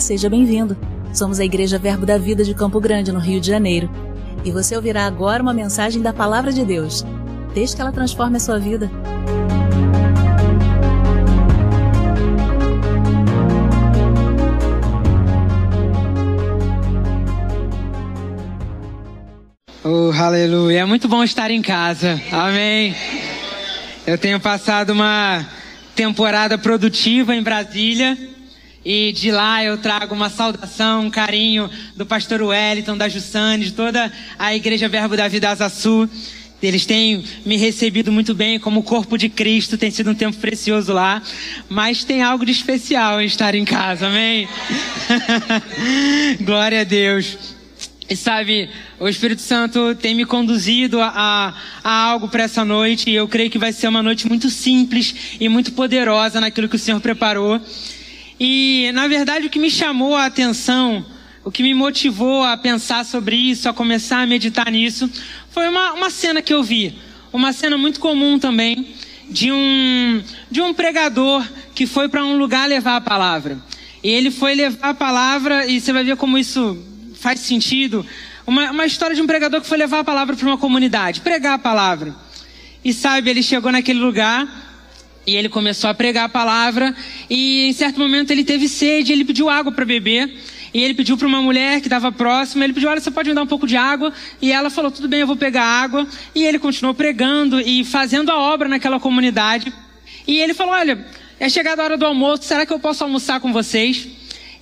Seja bem-vindo. Somos a Igreja Verbo da Vida de Campo Grande, no Rio de Janeiro. E você ouvirá agora uma mensagem da Palavra de Deus. Desde que ela transforme a sua vida. Oh, aleluia. É muito bom estar em casa. Amém. Eu tenho passado uma temporada produtiva em Brasília. E de lá eu trago uma saudação, um carinho do pastor Wellington, da Jussane, de toda a Igreja Verbo da Vida Asa Sul. Eles têm me recebido muito bem como corpo de Cristo, tem sido um tempo precioso lá, mas tem algo de especial em estar em casa, amém? Glória a Deus. E sabe, o Espírito Santo tem me conduzido a, a algo para essa noite, e eu creio que vai ser uma noite muito simples e muito poderosa naquilo que o Senhor preparou. E, na verdade, o que me chamou a atenção, o que me motivou a pensar sobre isso, a começar a meditar nisso, foi uma, uma cena que eu vi. Uma cena muito comum também, de um, de um pregador que foi para um lugar levar a palavra. E ele foi levar a palavra, e você vai ver como isso faz sentido. Uma, uma história de um pregador que foi levar a palavra para uma comunidade, pregar a palavra. E sabe, ele chegou naquele lugar e ele começou a pregar a palavra e em certo momento ele teve sede, ele pediu água para beber. E ele pediu para uma mulher que estava próxima, ele pediu, olha, você pode me dar um pouco de água? E ela falou, tudo bem, eu vou pegar água. E ele continuou pregando e fazendo a obra naquela comunidade. E ele falou, olha, é chegada a hora do almoço, será que eu posso almoçar com vocês?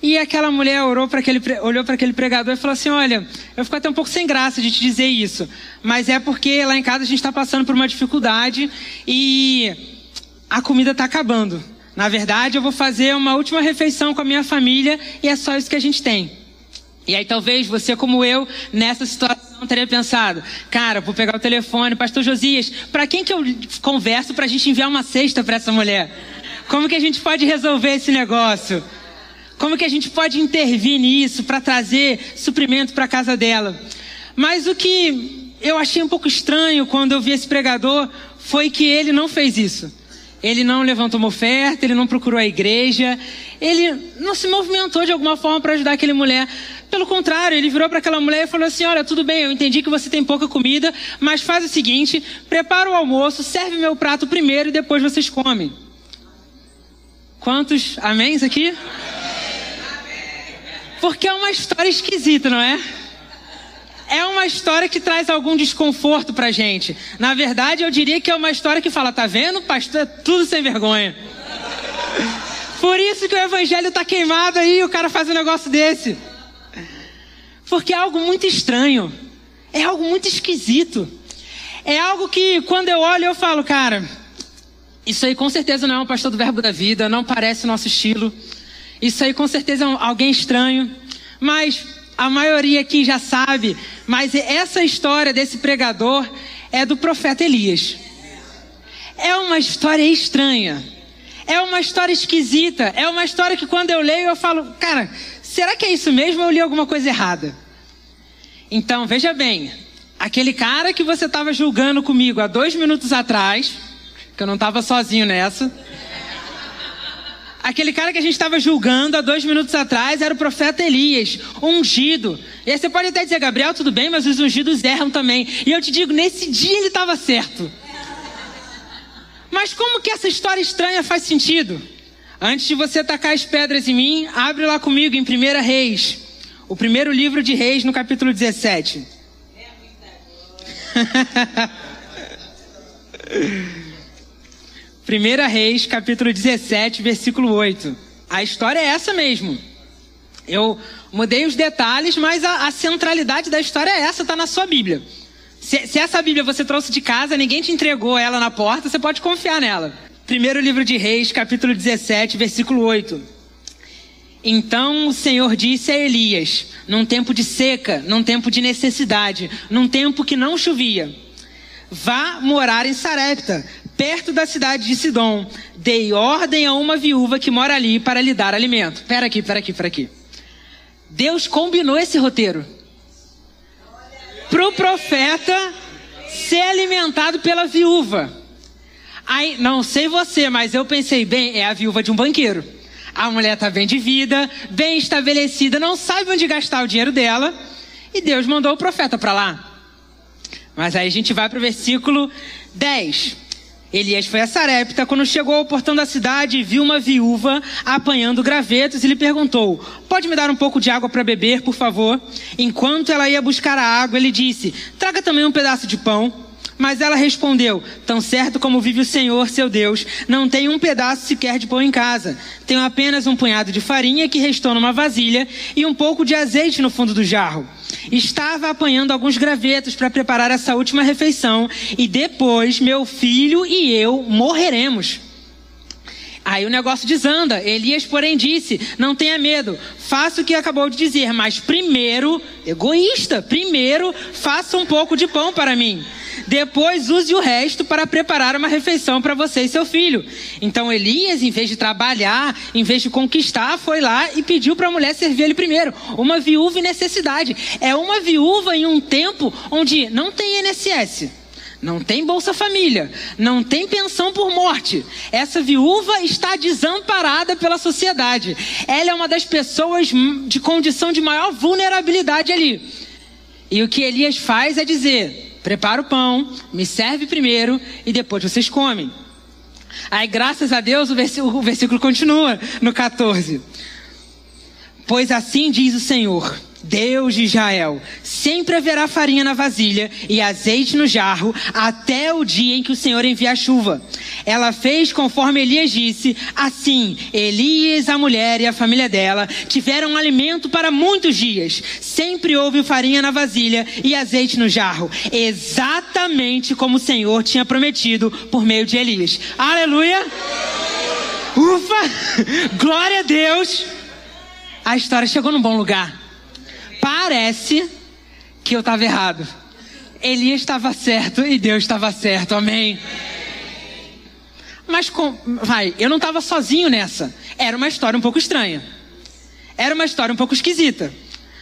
E aquela mulher orou para aquele, olhou para aquele pregador e falou assim: Olha, eu fico até um pouco sem graça de te dizer isso, mas é porque lá em casa a gente está passando por uma dificuldade e a comida está acabando. Na verdade, eu vou fazer uma última refeição com a minha família e é só isso que a gente tem. E aí talvez você, como eu, nessa situação teria pensado, cara, vou pegar o telefone, pastor Josias, para quem que eu converso para a gente enviar uma cesta para essa mulher? Como que a gente pode resolver esse negócio? Como que a gente pode intervir nisso para trazer suprimento para a casa dela? Mas o que eu achei um pouco estranho quando eu vi esse pregador foi que ele não fez isso. Ele não levantou uma oferta, ele não procurou a igreja, ele não se movimentou de alguma forma para ajudar aquela mulher. Pelo contrário, ele virou para aquela mulher e falou assim: Olha, tudo bem, eu entendi que você tem pouca comida, mas faz o seguinte: prepara o almoço, serve meu prato primeiro e depois vocês comem. Quantos améns aqui? Porque é uma história esquisita, não é? É uma história que traz algum desconforto pra gente. Na verdade, eu diria que é uma história que fala, tá vendo, pastor, é tudo sem vergonha. Por isso que o evangelho tá queimado aí, o cara faz um negócio desse. Porque é algo muito estranho. É algo muito esquisito. É algo que quando eu olho eu falo, cara, isso aí com certeza não é um pastor do verbo da vida, não parece nosso estilo. Isso aí com certeza é alguém estranho. Mas a maioria aqui já sabe, mas essa história desse pregador é do profeta Elias. É uma história estranha. É uma história esquisita. É uma história que quando eu leio eu falo, cara, será que é isso mesmo ou eu li alguma coisa errada? Então, veja bem. Aquele cara que você estava julgando comigo há dois minutos atrás, que eu não estava sozinho nessa Aquele cara que a gente estava julgando há dois minutos atrás era o profeta Elias, ungido. E aí você pode até dizer, Gabriel, tudo bem, mas os ungidos erram também. E eu te digo, nesse dia ele estava certo. Mas como que essa história estranha faz sentido? Antes de você tacar as pedras em mim, abre lá comigo em 1 Reis. O primeiro livro de Reis, no capítulo 17. Primeira Reis, capítulo 17, versículo 8. A história é essa mesmo. Eu mudei os detalhes, mas a, a centralidade da história é essa, está na sua Bíblia. Se, se, essa Bíblia você trouxe de casa, ninguém te entregou ela na porta, você pode confiar nela. Primeiro livro de Reis, capítulo 17, versículo 8. Então o Senhor disse a Elias, num tempo de seca, num tempo de necessidade, num tempo que não chovia: Vá morar em Sarepta, perto da cidade de Sidom. Dei ordem a uma viúva que mora ali para lhe dar alimento. Pera aqui, pera aqui, pera aqui. Deus combinou esse roteiro. Para o profeta ser alimentado pela viúva. Aí, não sei você, mas eu pensei, bem, é a viúva de um banqueiro. A mulher está bem de vida, bem estabelecida, não sabe onde gastar o dinheiro dela, e Deus mandou o profeta para lá. Mas aí a gente vai para o versículo 10. Elias foi a Sarepta, quando chegou ao portão da cidade, viu uma viúva apanhando gravetos e lhe perguntou: Pode me dar um pouco de água para beber, por favor? Enquanto ela ia buscar a água, ele disse: Traga também um pedaço de pão. Mas ela respondeu: Tão certo como vive o Senhor, seu Deus, não tenho um pedaço sequer de pão em casa. Tenho apenas um punhado de farinha que restou numa vasilha e um pouco de azeite no fundo do jarro. Estava apanhando alguns gravetos para preparar essa última refeição e depois meu filho e eu morreremos. Aí o negócio desanda. Elias, porém, disse: Não tenha medo, faça o que acabou de dizer, mas primeiro, egoísta, primeiro faça um pouco de pão para mim. Depois use o resto para preparar uma refeição para você e seu filho. Então Elias, em vez de trabalhar, em vez de conquistar, foi lá e pediu para a mulher servir ele primeiro. Uma viúva em necessidade. É uma viúva em um tempo onde não tem INSS. Não tem Bolsa Família, não tem pensão por morte. Essa viúva está desamparada pela sociedade. Ela é uma das pessoas de condição de maior vulnerabilidade ali. E o que Elias faz é dizer: prepara o pão, me serve primeiro e depois vocês comem. Aí, graças a Deus, o versículo, o versículo continua no 14. Pois assim diz o Senhor Deus de Israel, sempre haverá farinha na vasilha e azeite no jarro, até o dia em que o Senhor enviar a chuva. Ela fez conforme Elias disse, assim, Elias, a mulher e a família dela tiveram alimento para muitos dias. Sempre houve farinha na vasilha e azeite no jarro, exatamente como o Senhor tinha prometido por meio de Elias. Aleluia! Ufa! Glória a Deus! A história chegou num bom lugar parece que eu estava errado. Elias estava certo e Deus estava certo, amém? Mas, com, vai, eu não estava sozinho nessa. Era uma história um pouco estranha. Era uma história um pouco esquisita.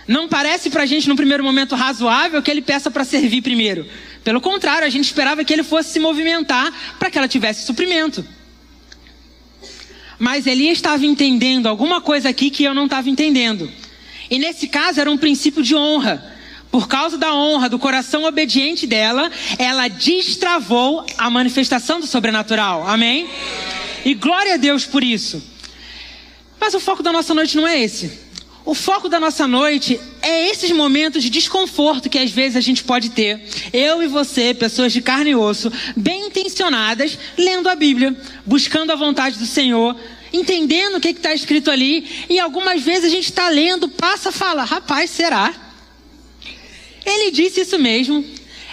Não parece pra gente, num primeiro momento, razoável que ele peça para servir primeiro. Pelo contrário, a gente esperava que ele fosse se movimentar para que ela tivesse suprimento. Mas Elias estava entendendo alguma coisa aqui que eu não estava entendendo. E nesse caso era um princípio de honra. Por causa da honra, do coração obediente dela, ela destravou a manifestação do sobrenatural. Amém? E glória a Deus por isso. Mas o foco da nossa noite não é esse. O foco da nossa noite é esses momentos de desconforto que às vezes a gente pode ter. Eu e você, pessoas de carne e osso, bem intencionadas, lendo a Bíblia, buscando a vontade do Senhor, entendendo o que está escrito ali, e algumas vezes a gente está lendo, passa a falar: rapaz, será? Ele disse isso mesmo,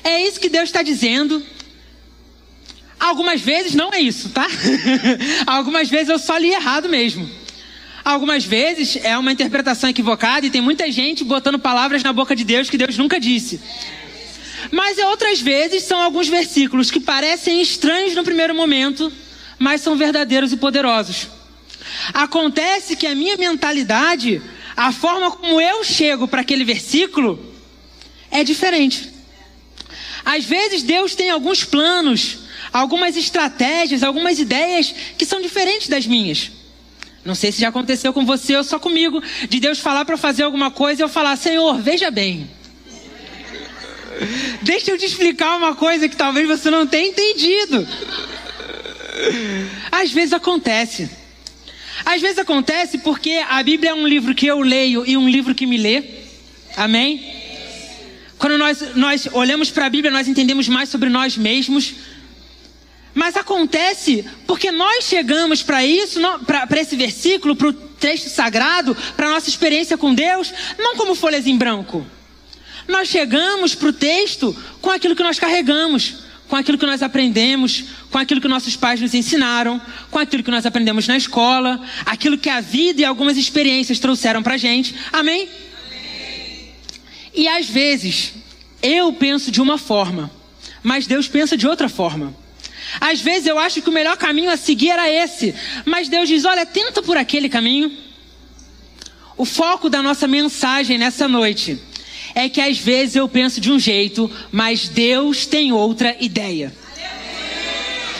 é isso que Deus está dizendo. Algumas vezes não é isso, tá? Algumas vezes eu só li errado mesmo. Algumas vezes é uma interpretação equivocada e tem muita gente botando palavras na boca de Deus que Deus nunca disse. Mas outras vezes são alguns versículos que parecem estranhos no primeiro momento, mas são verdadeiros e poderosos. Acontece que a minha mentalidade, a forma como eu chego para aquele versículo, é diferente. Às vezes Deus tem alguns planos, algumas estratégias, algumas ideias que são diferentes das minhas. Não sei se já aconteceu com você ou só comigo, de Deus falar para fazer alguma coisa e eu falar: Senhor, veja bem. Deixa eu te explicar uma coisa que talvez você não tenha entendido. Às vezes acontece. Às vezes acontece porque a Bíblia é um livro que eu leio e um livro que me lê. Amém? Quando nós, nós olhamos para a Bíblia, nós entendemos mais sobre nós mesmos. Mas acontece porque nós chegamos para isso, para esse versículo, para o texto sagrado, para a nossa experiência com Deus, não como folhas em branco. Nós chegamos para o texto com aquilo que nós carregamos com aquilo que nós aprendemos, com aquilo que nossos pais nos ensinaram, com aquilo que nós aprendemos na escola, aquilo que a vida e algumas experiências trouxeram para gente. Amém? Amém? E às vezes, eu penso de uma forma, mas Deus pensa de outra forma. Às vezes eu acho que o melhor caminho a seguir era esse, mas Deus diz: olha, tenta por aquele caminho. O foco da nossa mensagem nessa noite é que às vezes eu penso de um jeito, mas Deus tem outra ideia.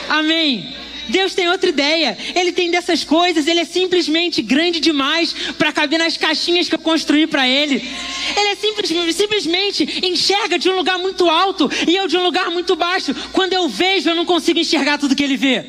Amém. Deus tem outra ideia. Ele tem dessas coisas. Ele é simplesmente grande demais para caber nas caixinhas que eu construí para ele. Ele é simples, simplesmente enxerga de um lugar muito alto e eu de um lugar muito baixo. Quando eu vejo, eu não consigo enxergar tudo que ele vê.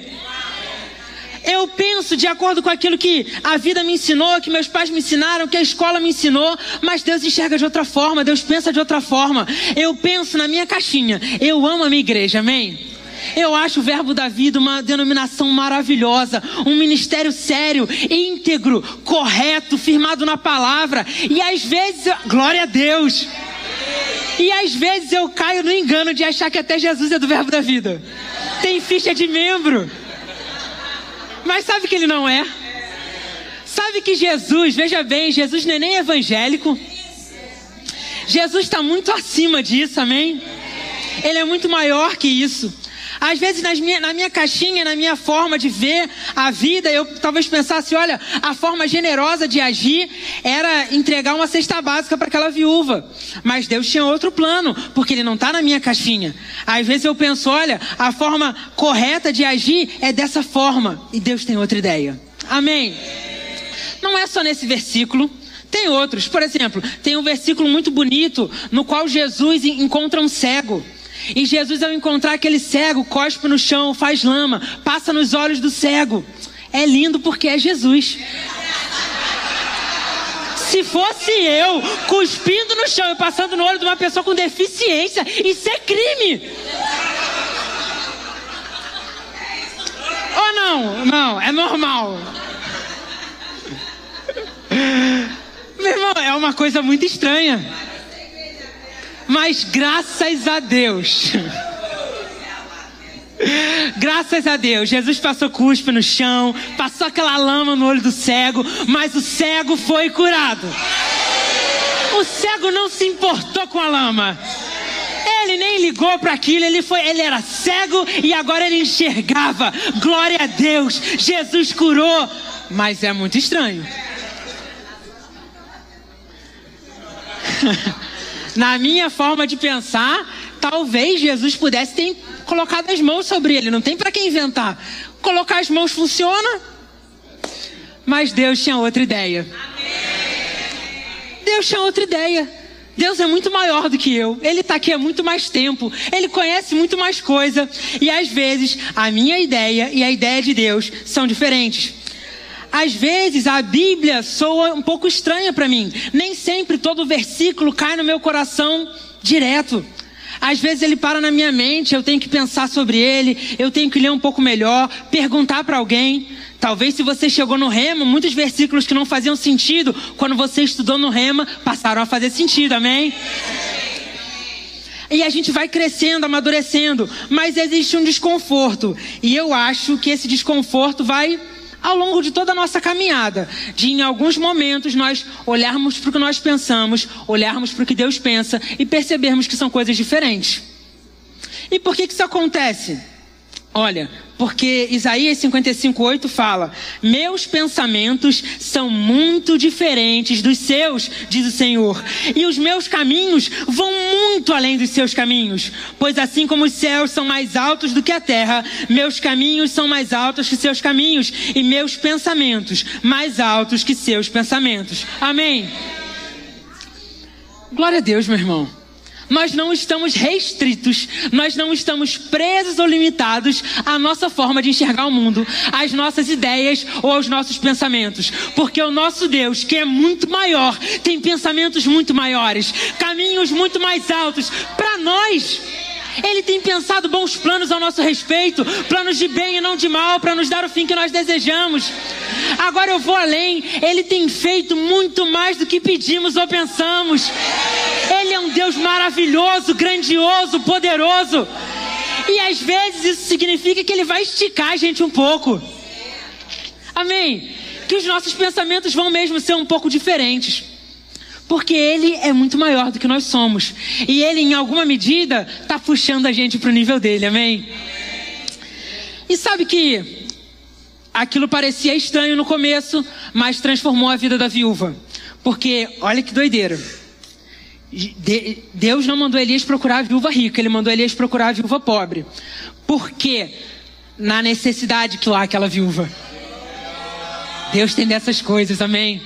Eu penso de acordo com aquilo que a vida me ensinou, que meus pais me ensinaram, que a escola me ensinou, mas Deus enxerga de outra forma, Deus pensa de outra forma. Eu penso na minha caixinha. Eu amo a minha igreja, amém? Eu acho o Verbo da Vida uma denominação maravilhosa, um ministério sério, íntegro, correto, firmado na palavra. E às vezes, glória a Deus. E às vezes eu caio no engano de achar que até Jesus é do Verbo da Vida. Tem ficha de membro. Mas sabe que ele não é? Sabe que Jesus, veja bem, Jesus não é nem evangélico. Jesus está muito acima disso, amém? Ele é muito maior que isso. Às vezes, minha, na minha caixinha, na minha forma de ver a vida, eu talvez pensasse: olha, a forma generosa de agir era entregar uma cesta básica para aquela viúva. Mas Deus tinha outro plano, porque Ele não está na minha caixinha. Às vezes eu penso: olha, a forma correta de agir é dessa forma. E Deus tem outra ideia. Amém? Não é só nesse versículo. Tem outros. Por exemplo, tem um versículo muito bonito no qual Jesus encontra um cego. E Jesus, ao encontrar aquele cego, cospe no chão, faz lama, passa nos olhos do cego. É lindo porque é Jesus. Se fosse eu cuspindo no chão e passando no olho de uma pessoa com deficiência, isso é crime. Ou não? Não, é normal. Meu irmão, é uma coisa muito estranha. Mas graças a Deus. Graças a Deus, Jesus passou cuspe no chão, passou aquela lama no olho do cego, mas o cego foi curado. O cego não se importou com a lama. Ele nem ligou para aquilo, ele foi, ele era cego e agora ele enxergava. Glória a Deus, Jesus curou. Mas é muito estranho. na minha forma de pensar, talvez Jesus pudesse ter colocado as mãos sobre ele. Não tem para quem inventar. Colocar as mãos funciona. Mas Deus tinha outra ideia. Deus tinha outra ideia. Deus é muito maior do que eu. Ele está aqui há muito mais tempo. Ele conhece muito mais coisa. E às vezes a minha ideia e a ideia de Deus são diferentes às vezes a Bíblia soa um pouco estranha para mim. Nem sempre todo versículo cai no meu coração direto. Às vezes ele para na minha mente, eu tenho que pensar sobre ele, eu tenho que ler um pouco melhor, perguntar para alguém. Talvez se você chegou no rema, muitos versículos que não faziam sentido, quando você estudou no rema, passaram a fazer sentido, amém? E a gente vai crescendo, amadurecendo, mas existe um desconforto. E eu acho que esse desconforto vai ao longo de toda a nossa caminhada, de em alguns momentos nós olharmos para o que nós pensamos, olharmos para o que Deus pensa e percebermos que são coisas diferentes. E por que, que isso acontece? Olha, porque Isaías 55:8 fala: "Meus pensamentos são muito diferentes dos seus", diz o Senhor, "e os meus caminhos vão muito além dos seus caminhos, pois assim como os céus são mais altos do que a terra, meus caminhos são mais altos que seus caminhos e meus pensamentos mais altos que seus pensamentos." Amém. Glória a Deus, meu irmão nós não estamos restritos, nós não estamos presos ou limitados à nossa forma de enxergar o mundo, às nossas ideias ou aos nossos pensamentos, porque o nosso Deus, que é muito maior, tem pensamentos muito maiores, caminhos muito mais altos para nós. Ele tem pensado bons planos ao nosso respeito, planos de bem e não de mal, para nos dar o fim que nós desejamos. Agora eu vou além, Ele tem feito muito mais do que pedimos ou pensamos. Ele é um Deus maravilhoso, grandioso, poderoso. E às vezes isso significa que Ele vai esticar a gente um pouco. Amém? Que os nossos pensamentos vão mesmo ser um pouco diferentes. Porque Ele é muito maior do que nós somos. E Ele, em alguma medida, está puxando a gente para o nível dele, amém? E sabe que aquilo parecia estranho no começo, mas transformou a vida da viúva. Porque, olha que doideira. Deus não mandou Elias procurar a viúva rica, ele mandou Elias procurar a viúva pobre. Porque na necessidade que lá aquela viúva. Deus tem dessas coisas, amém?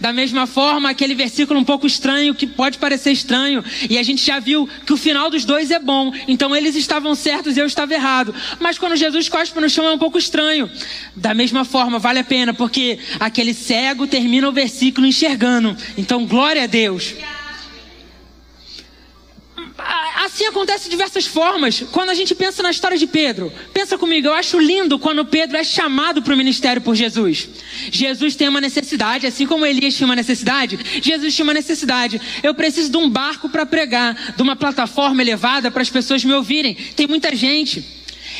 Da mesma forma, aquele versículo um pouco estranho, que pode parecer estranho, e a gente já viu que o final dos dois é bom, então eles estavam certos e eu estava errado. Mas quando Jesus cospe no chão é um pouco estranho. Da mesma forma, vale a pena, porque aquele cego termina o versículo enxergando. Então, glória a Deus. Assim acontece de diversas formas. Quando a gente pensa na história de Pedro, pensa comigo, eu acho lindo quando Pedro é chamado para o ministério por Jesus. Jesus tem uma necessidade, assim como Elias tinha uma necessidade, Jesus tinha uma necessidade. Eu preciso de um barco para pregar, de uma plataforma elevada para as pessoas me ouvirem. Tem muita gente.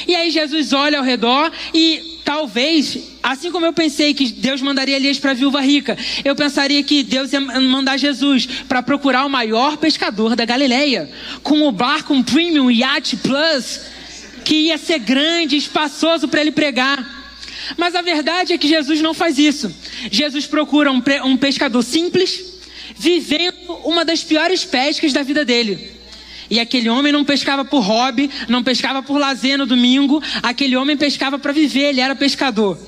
E aí Jesus olha ao redor e Talvez, assim como eu pensei que Deus mandaria Elias para a viúva rica, eu pensaria que Deus ia mandar Jesus para procurar o maior pescador da Galileia, com o barco, um premium yacht plus, que ia ser grande, espaçoso para ele pregar. Mas a verdade é que Jesus não faz isso. Jesus procura um, um pescador simples, vivendo uma das piores pescas da vida dele. E aquele homem não pescava por hobby, não pescava por lazer no domingo, aquele homem pescava para viver, ele era pescador.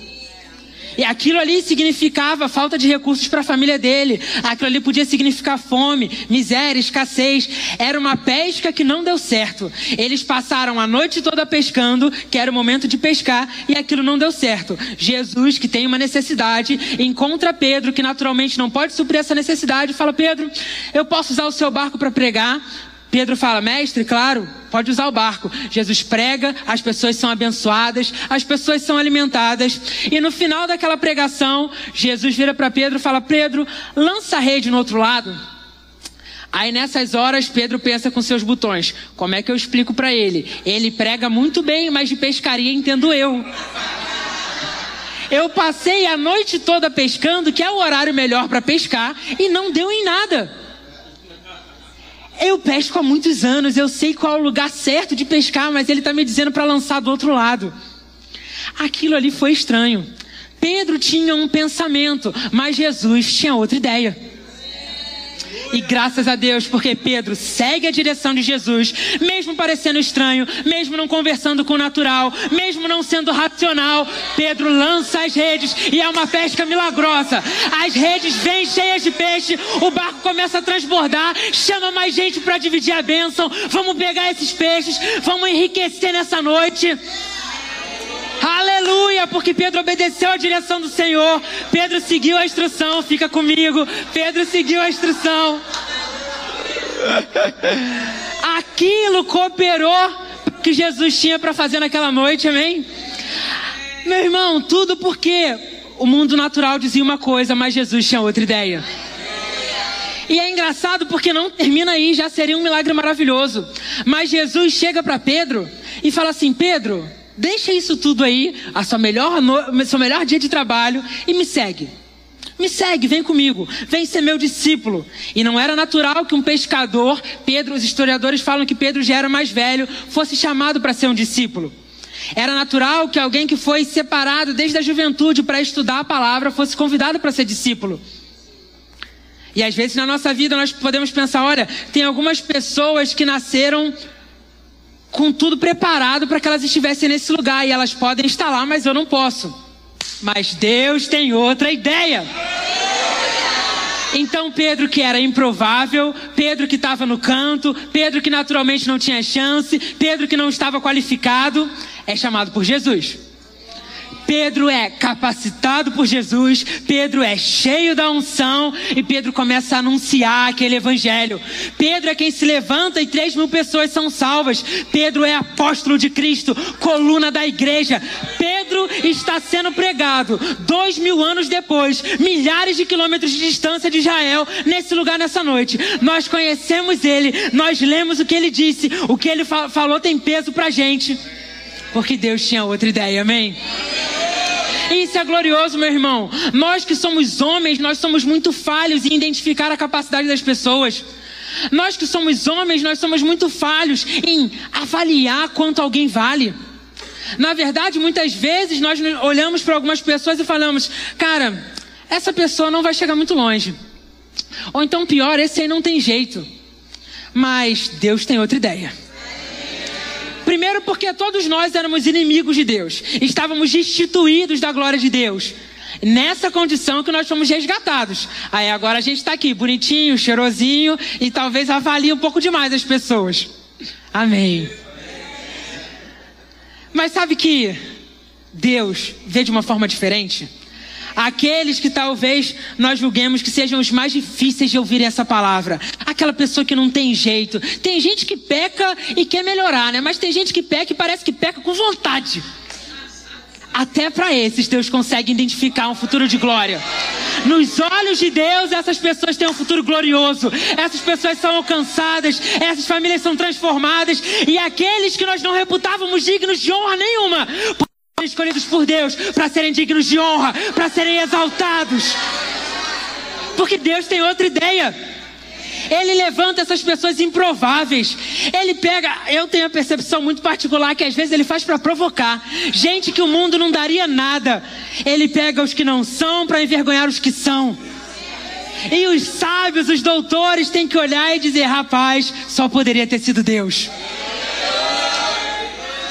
E aquilo ali significava falta de recursos para a família dele. Aquilo ali podia significar fome, miséria, escassez. Era uma pesca que não deu certo. Eles passaram a noite toda pescando, que era o momento de pescar, e aquilo não deu certo. Jesus, que tem uma necessidade, encontra Pedro, que naturalmente não pode suprir essa necessidade, e fala: Pedro, eu posso usar o seu barco para pregar, Pedro fala, mestre, claro, pode usar o barco. Jesus prega, as pessoas são abençoadas, as pessoas são alimentadas. E no final daquela pregação, Jesus vira para Pedro e fala: Pedro, lança a rede no outro lado. Aí nessas horas, Pedro pensa com seus botões: como é que eu explico para ele? Ele prega muito bem, mas de pescaria entendo eu. Eu passei a noite toda pescando, que é o horário melhor para pescar, e não deu em nada. Eu pesco há muitos anos, eu sei qual é o lugar certo de pescar, mas ele está me dizendo para lançar do outro lado. Aquilo ali foi estranho. Pedro tinha um pensamento, mas Jesus tinha outra ideia. E graças a Deus, porque Pedro segue a direção de Jesus, mesmo parecendo estranho, mesmo não conversando com o natural, mesmo não sendo racional, Pedro lança as redes e é uma pesca milagrosa. As redes vêm cheias de peixe, o barco começa a transbordar, chama mais gente para dividir a bênção. Vamos pegar esses peixes, vamos enriquecer nessa noite. Aleluia, porque Pedro obedeceu a direção do Senhor. Pedro seguiu a instrução, fica comigo. Pedro seguiu a instrução. Aquilo cooperou que Jesus tinha para fazer naquela noite, amém? Meu irmão, tudo porque o mundo natural dizia uma coisa, mas Jesus tinha outra ideia. E é engraçado porque não termina aí, já seria um milagre maravilhoso. Mas Jesus chega para Pedro e fala assim: Pedro, Deixa isso tudo aí, a sua melhor, no... seu melhor dia de trabalho e me segue. Me segue, vem comigo, vem ser meu discípulo. E não era natural que um pescador, Pedro, os historiadores falam que Pedro já era mais velho, fosse chamado para ser um discípulo. Era natural que alguém que foi separado desde a juventude para estudar a palavra fosse convidado para ser discípulo. E às vezes na nossa vida nós podemos pensar: olha, tem algumas pessoas que nasceram com tudo preparado para que elas estivessem nesse lugar e elas podem estar lá, mas eu não posso. Mas Deus tem outra ideia. Então Pedro que era improvável, Pedro que estava no canto, Pedro que naturalmente não tinha chance, Pedro que não estava qualificado, é chamado por Jesus. Pedro é capacitado por Jesus, Pedro é cheio da unção e Pedro começa a anunciar aquele evangelho. Pedro é quem se levanta e três mil pessoas são salvas. Pedro é apóstolo de Cristo, coluna da igreja. Pedro está sendo pregado dois mil anos depois, milhares de quilômetros de distância de Israel, nesse lugar nessa noite. Nós conhecemos ele, nós lemos o que ele disse, o que ele falou tem peso pra gente. Porque Deus tinha outra ideia, amém? Isso é glorioso, meu irmão. Nós que somos homens, nós somos muito falhos em identificar a capacidade das pessoas. Nós que somos homens, nós somos muito falhos em avaliar quanto alguém vale. Na verdade, muitas vezes nós olhamos para algumas pessoas e falamos: cara, essa pessoa não vai chegar muito longe. Ou então, pior, esse aí não tem jeito. Mas Deus tem outra ideia. Primeiro, porque todos nós éramos inimigos de Deus, estávamos destituídos da glória de Deus. Nessa condição que nós fomos resgatados. Aí agora a gente está aqui, bonitinho, cheirosinho e talvez avalie um pouco demais as pessoas. Amém. Mas sabe que Deus vê de uma forma diferente? Aqueles que talvez nós julguemos que sejam os mais difíceis de ouvir essa palavra. Aquela pessoa que não tem jeito. Tem gente que peca e quer melhorar, né? Mas tem gente que peca e parece que peca com vontade. Até para esses Deus consegue identificar um futuro de glória. Nos olhos de Deus, essas pessoas têm um futuro glorioso. Essas pessoas são alcançadas, essas famílias são transformadas e aqueles que nós não reputávamos dignos de honra nenhuma, escolhidos por Deus para serem dignos de honra, para serem exaltados. Porque Deus tem outra ideia. Ele levanta essas pessoas improváveis. Ele pega, eu tenho a percepção muito particular que às vezes ele faz para provocar. Gente que o mundo não daria nada. Ele pega os que não são para envergonhar os que são. E os sábios, os doutores têm que olhar e dizer: rapaz, só poderia ter sido Deus.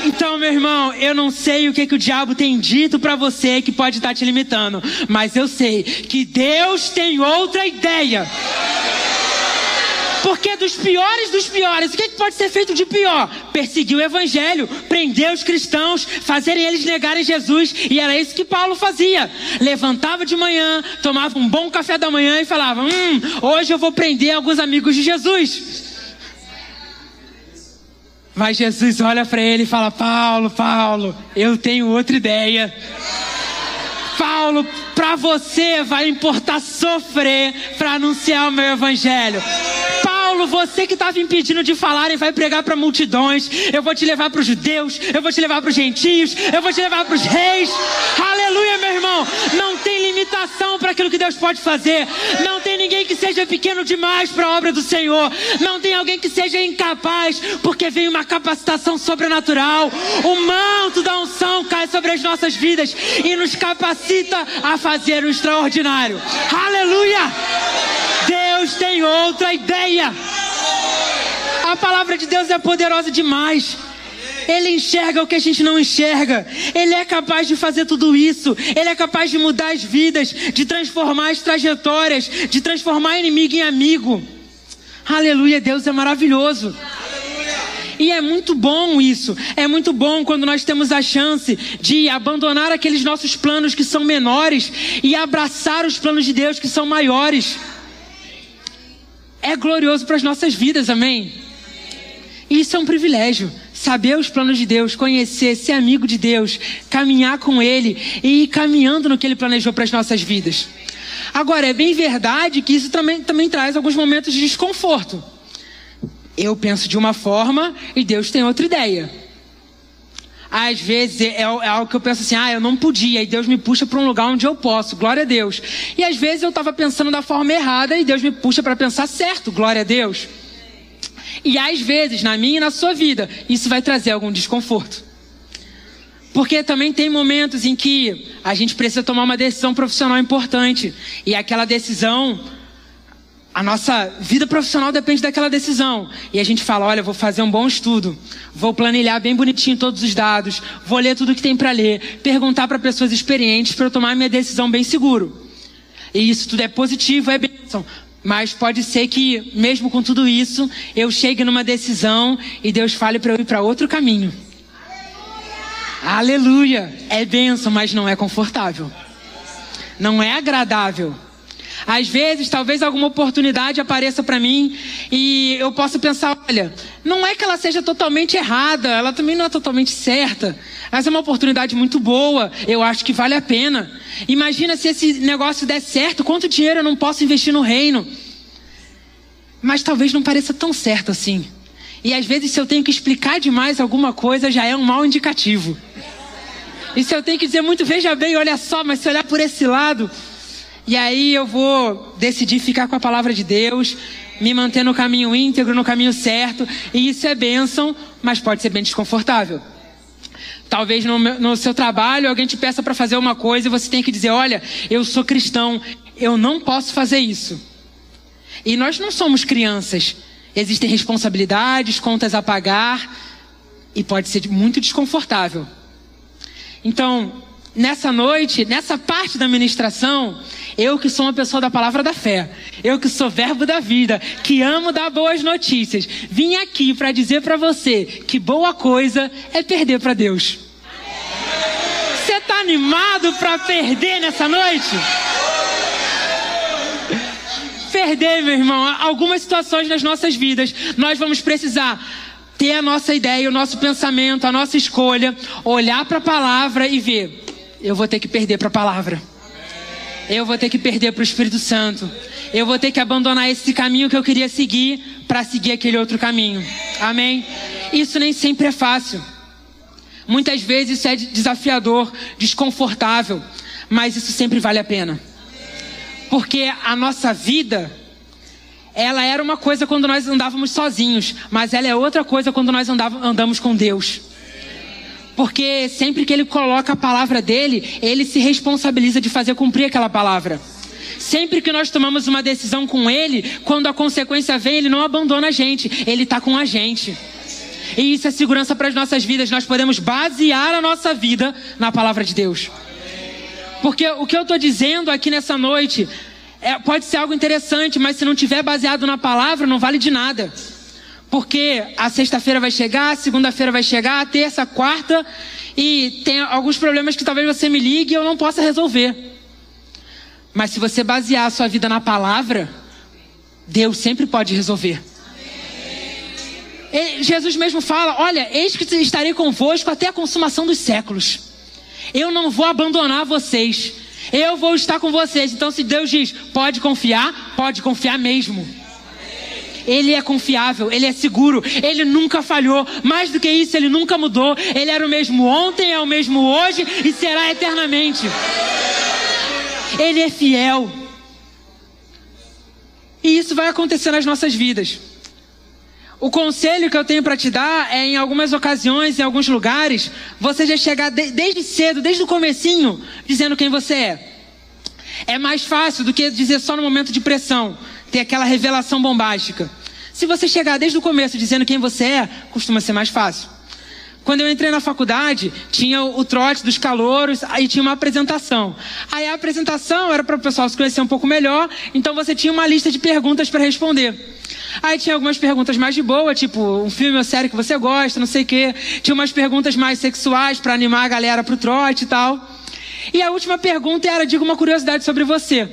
Então, meu irmão, eu não sei o que, que o diabo tem dito para você que pode estar te limitando, mas eu sei que Deus tem outra ideia. Porque dos piores dos piores, o que, que pode ser feito de pior? Perseguir o evangelho, prender os cristãos, fazerem eles negarem Jesus. E era isso que Paulo fazia. Levantava de manhã, tomava um bom café da manhã e falava: Hum, hoje eu vou prender alguns amigos de Jesus. Mas Jesus olha para ele e fala: Paulo, Paulo, eu tenho outra ideia. Paulo, para você vai importar sofrer para anunciar o meu evangelho. Paulo, você que estava impedindo de falar e vai pregar para multidões, eu vou te levar para os judeus, eu vou te levar para os gentios, eu vou te levar para os reis. Aleluia, meu irmão. Não tem limitação para aquilo que Deus pode fazer. Não tem ninguém que seja pequeno demais para a obra do Senhor. Não tem alguém que seja incapaz, porque vem uma capacitação sobrenatural. O manto da unção cai sobre as nossas vidas e nos capacita a fazer o extraordinário. Aleluia! Deus tem outra ideia. A palavra de Deus é poderosa demais. Ele enxerga o que a gente não enxerga. Ele é capaz de fazer tudo isso. Ele é capaz de mudar as vidas, de transformar as trajetórias, de transformar inimigo em amigo. Aleluia, Deus é maravilhoso. E é muito bom isso. É muito bom quando nós temos a chance de abandonar aqueles nossos planos que são menores e abraçar os planos de Deus que são maiores. É glorioso para as nossas vidas, amém? Isso é um privilégio. Saber os planos de Deus, conhecer, ser amigo de Deus, caminhar com Ele e ir caminhando no que Ele planejou para as nossas vidas. Agora, é bem verdade que isso também, também traz alguns momentos de desconforto. Eu penso de uma forma e Deus tem outra ideia. Às vezes é, é, algo que eu penso assim, ah, eu não podia, e Deus me puxa para um lugar onde eu posso, glória a Deus. E às vezes eu estava pensando da forma errada e Deus me puxa para pensar certo, glória a Deus. E às vezes, na minha e na sua vida, isso vai trazer algum desconforto. Porque também tem momentos em que a gente precisa tomar uma decisão profissional importante. E aquela decisão a nossa vida profissional depende daquela decisão. E a gente fala: olha, vou fazer um bom estudo, vou planilhar bem bonitinho todos os dados, vou ler tudo que tem para ler, perguntar para pessoas experientes para eu tomar minha decisão bem seguro. E isso tudo é positivo, é bênção. Mas pode ser que, mesmo com tudo isso, eu chegue numa decisão e Deus fale para eu ir para outro caminho. Aleluia! Aleluia! É bênção, mas não é confortável. Não é agradável. Às vezes, talvez alguma oportunidade apareça para mim e eu possa pensar: olha, não é que ela seja totalmente errada, ela também não é totalmente certa. Essa é uma oportunidade muito boa, eu acho que vale a pena. Imagina se esse negócio der certo, quanto dinheiro eu não posso investir no reino. Mas talvez não pareça tão certo assim. E às vezes, se eu tenho que explicar demais alguma coisa, já é um mau indicativo. E se eu tenho que dizer muito, veja bem, olha só, mas se olhar por esse lado, e aí eu vou decidir ficar com a palavra de Deus, me manter no caminho íntegro, no caminho certo. E isso é bênção, mas pode ser bem desconfortável. Talvez no, no seu trabalho alguém te peça para fazer uma coisa e você tem que dizer: Olha, eu sou cristão, eu não posso fazer isso. E nós não somos crianças. Existem responsabilidades, contas a pagar. e pode ser muito desconfortável. Então, nessa noite, nessa parte da ministração, eu que sou uma pessoa da palavra da fé, eu que sou verbo da vida, que amo dar boas notícias, vim aqui para dizer para você que boa coisa é perder para Deus. Você está animado para perder nessa noite? Perder, meu irmão, algumas situações nas nossas vidas, nós vamos precisar ter a nossa ideia, o nosso pensamento, a nossa escolha, olhar para a palavra e ver eu vou ter que perder para a palavra. Eu vou ter que perder para o Espírito Santo. Eu vou ter que abandonar esse caminho que eu queria seguir para seguir aquele outro caminho. Amém? Isso nem sempre é fácil. Muitas vezes isso é desafiador, desconfortável, mas isso sempre vale a pena. Porque a nossa vida, ela era uma coisa quando nós andávamos sozinhos, mas ela é outra coisa quando nós andamos com Deus. Porque sempre que ele coloca a palavra dele, ele se responsabiliza de fazer cumprir aquela palavra. Sempre que nós tomamos uma decisão com ele, quando a consequência vem, ele não abandona a gente, ele está com a gente. E isso é segurança para as nossas vidas. Nós podemos basear a nossa vida na palavra de Deus. Porque o que eu estou dizendo aqui nessa noite é, pode ser algo interessante, mas se não tiver baseado na palavra, não vale de nada. Porque a sexta-feira vai chegar, a segunda-feira vai chegar, a terça, a quarta, e tem alguns problemas que talvez você me ligue e eu não possa resolver. Mas se você basear a sua vida na palavra, Deus sempre pode resolver. Jesus mesmo fala: Olha, eis que estarei convosco até a consumação dos séculos. Eu não vou abandonar vocês. Eu vou estar com vocês. Então, se Deus diz, pode confiar, pode confiar mesmo. Ele é confiável, ele é seguro, ele nunca falhou. Mais do que isso, ele nunca mudou. Ele era o mesmo ontem, é o mesmo hoje e será eternamente. Ele é fiel. E isso vai acontecer nas nossas vidas. O conselho que eu tenho para te dar é, em algumas ocasiões, em alguns lugares, você já chegar de, desde cedo, desde o comecinho, dizendo quem você é. É mais fácil do que dizer só no momento de pressão, ter aquela revelação bombástica. Se você chegar desde o começo dizendo quem você é, costuma ser mais fácil. Quando eu entrei na faculdade, tinha o, trote dos calouros, aí tinha uma apresentação. Aí a apresentação era para o pessoal se conhecer um pouco melhor, então você tinha uma lista de perguntas para responder. Aí tinha algumas perguntas mais de boa, tipo um filme ou série que você gosta, não sei o quê. Tinha umas perguntas mais sexuais para animar a galera pro trote e tal. E a última pergunta era: diga uma curiosidade sobre você.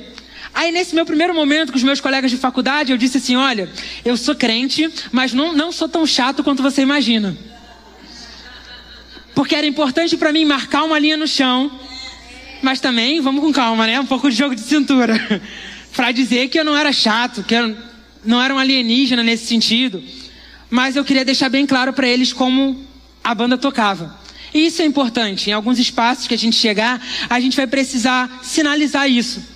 Aí, nesse meu primeiro momento com os meus colegas de faculdade, eu disse assim: olha, eu sou crente, mas não, não sou tão chato quanto você imagina. Porque era importante para mim marcar uma linha no chão, mas também, vamos com calma, né? Um pouco de jogo de cintura. para dizer que eu não era chato, que eu não era um alienígena nesse sentido. Mas eu queria deixar bem claro para eles como a banda tocava. E isso é importante. Em alguns espaços que a gente chegar, a gente vai precisar sinalizar isso.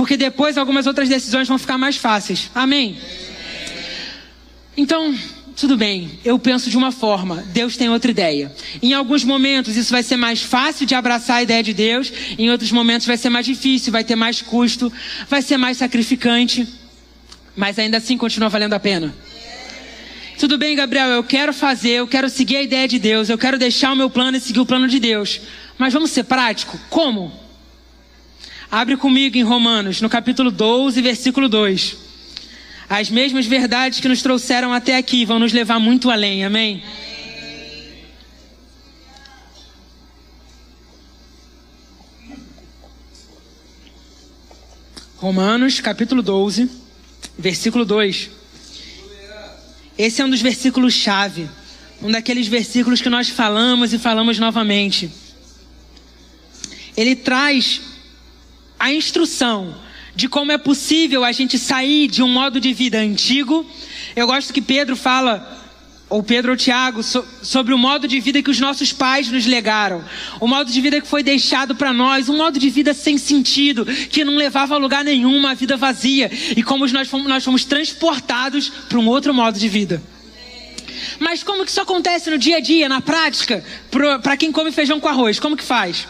Porque depois algumas outras decisões vão ficar mais fáceis. Amém? Então, tudo bem, eu penso de uma forma, Deus tem outra ideia. Em alguns momentos isso vai ser mais fácil de abraçar a ideia de Deus, em outros momentos vai ser mais difícil, vai ter mais custo, vai ser mais sacrificante, mas ainda assim continua valendo a pena. Tudo bem, Gabriel, eu quero fazer, eu quero seguir a ideia de Deus, eu quero deixar o meu plano e seguir o plano de Deus. Mas vamos ser prático? Como? Abre comigo em Romanos, no capítulo 12, versículo 2. As mesmas verdades que nos trouxeram até aqui vão nos levar muito além, amém? Romanos, capítulo 12, versículo 2. Esse é um dos versículos chave, um daqueles versículos que nós falamos e falamos novamente. Ele traz a instrução de como é possível a gente sair de um modo de vida antigo. Eu gosto que Pedro fala, ou Pedro ou Tiago, so, sobre o modo de vida que os nossos pais nos legaram, o modo de vida que foi deixado para nós, um modo de vida sem sentido, que não levava a lugar nenhum, uma vida vazia, e como nós fomos, nós fomos transportados para um outro modo de vida. Mas como que isso acontece no dia a dia, na prática, para quem come feijão com arroz? Como que faz?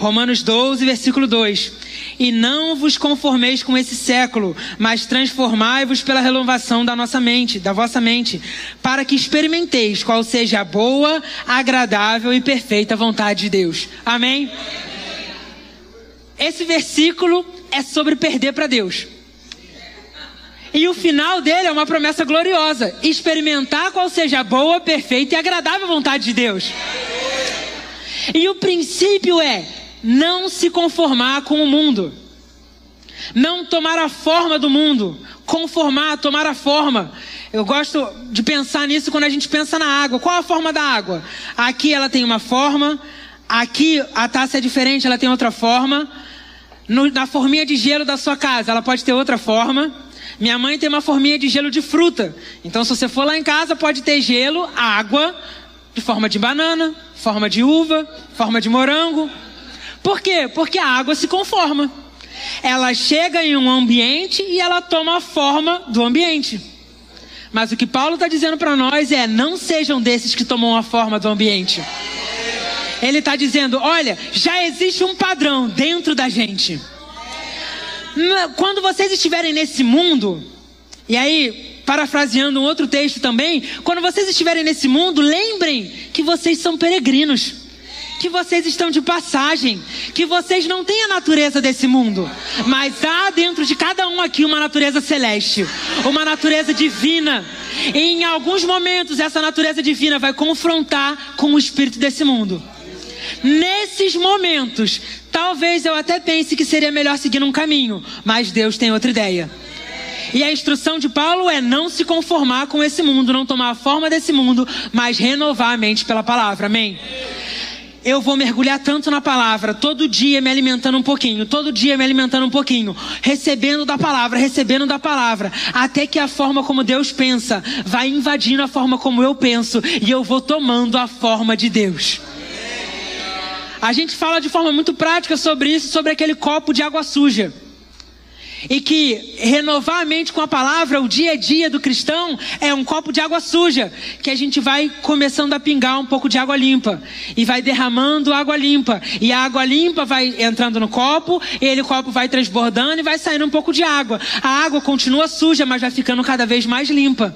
Romanos 12, versículo 2. E não vos conformeis com esse século, mas transformai-vos pela renovação da nossa mente, da vossa mente, para que experimenteis qual seja a boa, agradável e perfeita vontade de Deus. Amém? Esse versículo é sobre perder para Deus. E o final dele é uma promessa gloriosa: experimentar qual seja a boa, perfeita e agradável vontade de Deus. E o princípio é não se conformar com o mundo, não tomar a forma do mundo, conformar, tomar a forma. Eu gosto de pensar nisso quando a gente pensa na água. Qual a forma da água? Aqui ela tem uma forma, aqui a taça é diferente, ela tem outra forma. No, na forminha de gelo da sua casa, ela pode ter outra forma. Minha mãe tem uma forminha de gelo de fruta. Então, se você for lá em casa, pode ter gelo, água, de forma de banana, forma de uva, forma de morango. Por quê? Porque a água se conforma. Ela chega em um ambiente e ela toma a forma do ambiente. Mas o que Paulo está dizendo para nós é: não sejam desses que tomam a forma do ambiente. Ele está dizendo: olha, já existe um padrão dentro da gente. Quando vocês estiverem nesse mundo, e aí, parafraseando um outro texto também, quando vocês estiverem nesse mundo, lembrem que vocês são peregrinos que vocês estão de passagem, que vocês não têm a natureza desse mundo, mas há dentro de cada um aqui uma natureza celeste, uma natureza divina. E em alguns momentos essa natureza divina vai confrontar com o espírito desse mundo. Nesses momentos, talvez eu até pense que seria melhor seguir um caminho, mas Deus tem outra ideia. E a instrução de Paulo é não se conformar com esse mundo, não tomar a forma desse mundo, mas renovar a mente pela palavra. Amém? Eu vou mergulhar tanto na palavra, todo dia me alimentando um pouquinho, todo dia me alimentando um pouquinho, recebendo da palavra, recebendo da palavra, até que a forma como Deus pensa vai invadindo a forma como eu penso e eu vou tomando a forma de Deus. A gente fala de forma muito prática sobre isso, sobre aquele copo de água suja. E que renovar a mente com a palavra, o dia a dia do cristão, é um copo de água suja, que a gente vai começando a pingar um pouco de água limpa. E vai derramando água limpa. E a água limpa vai entrando no copo, e ele, o copo vai transbordando e vai saindo um pouco de água. A água continua suja, mas vai ficando cada vez mais limpa.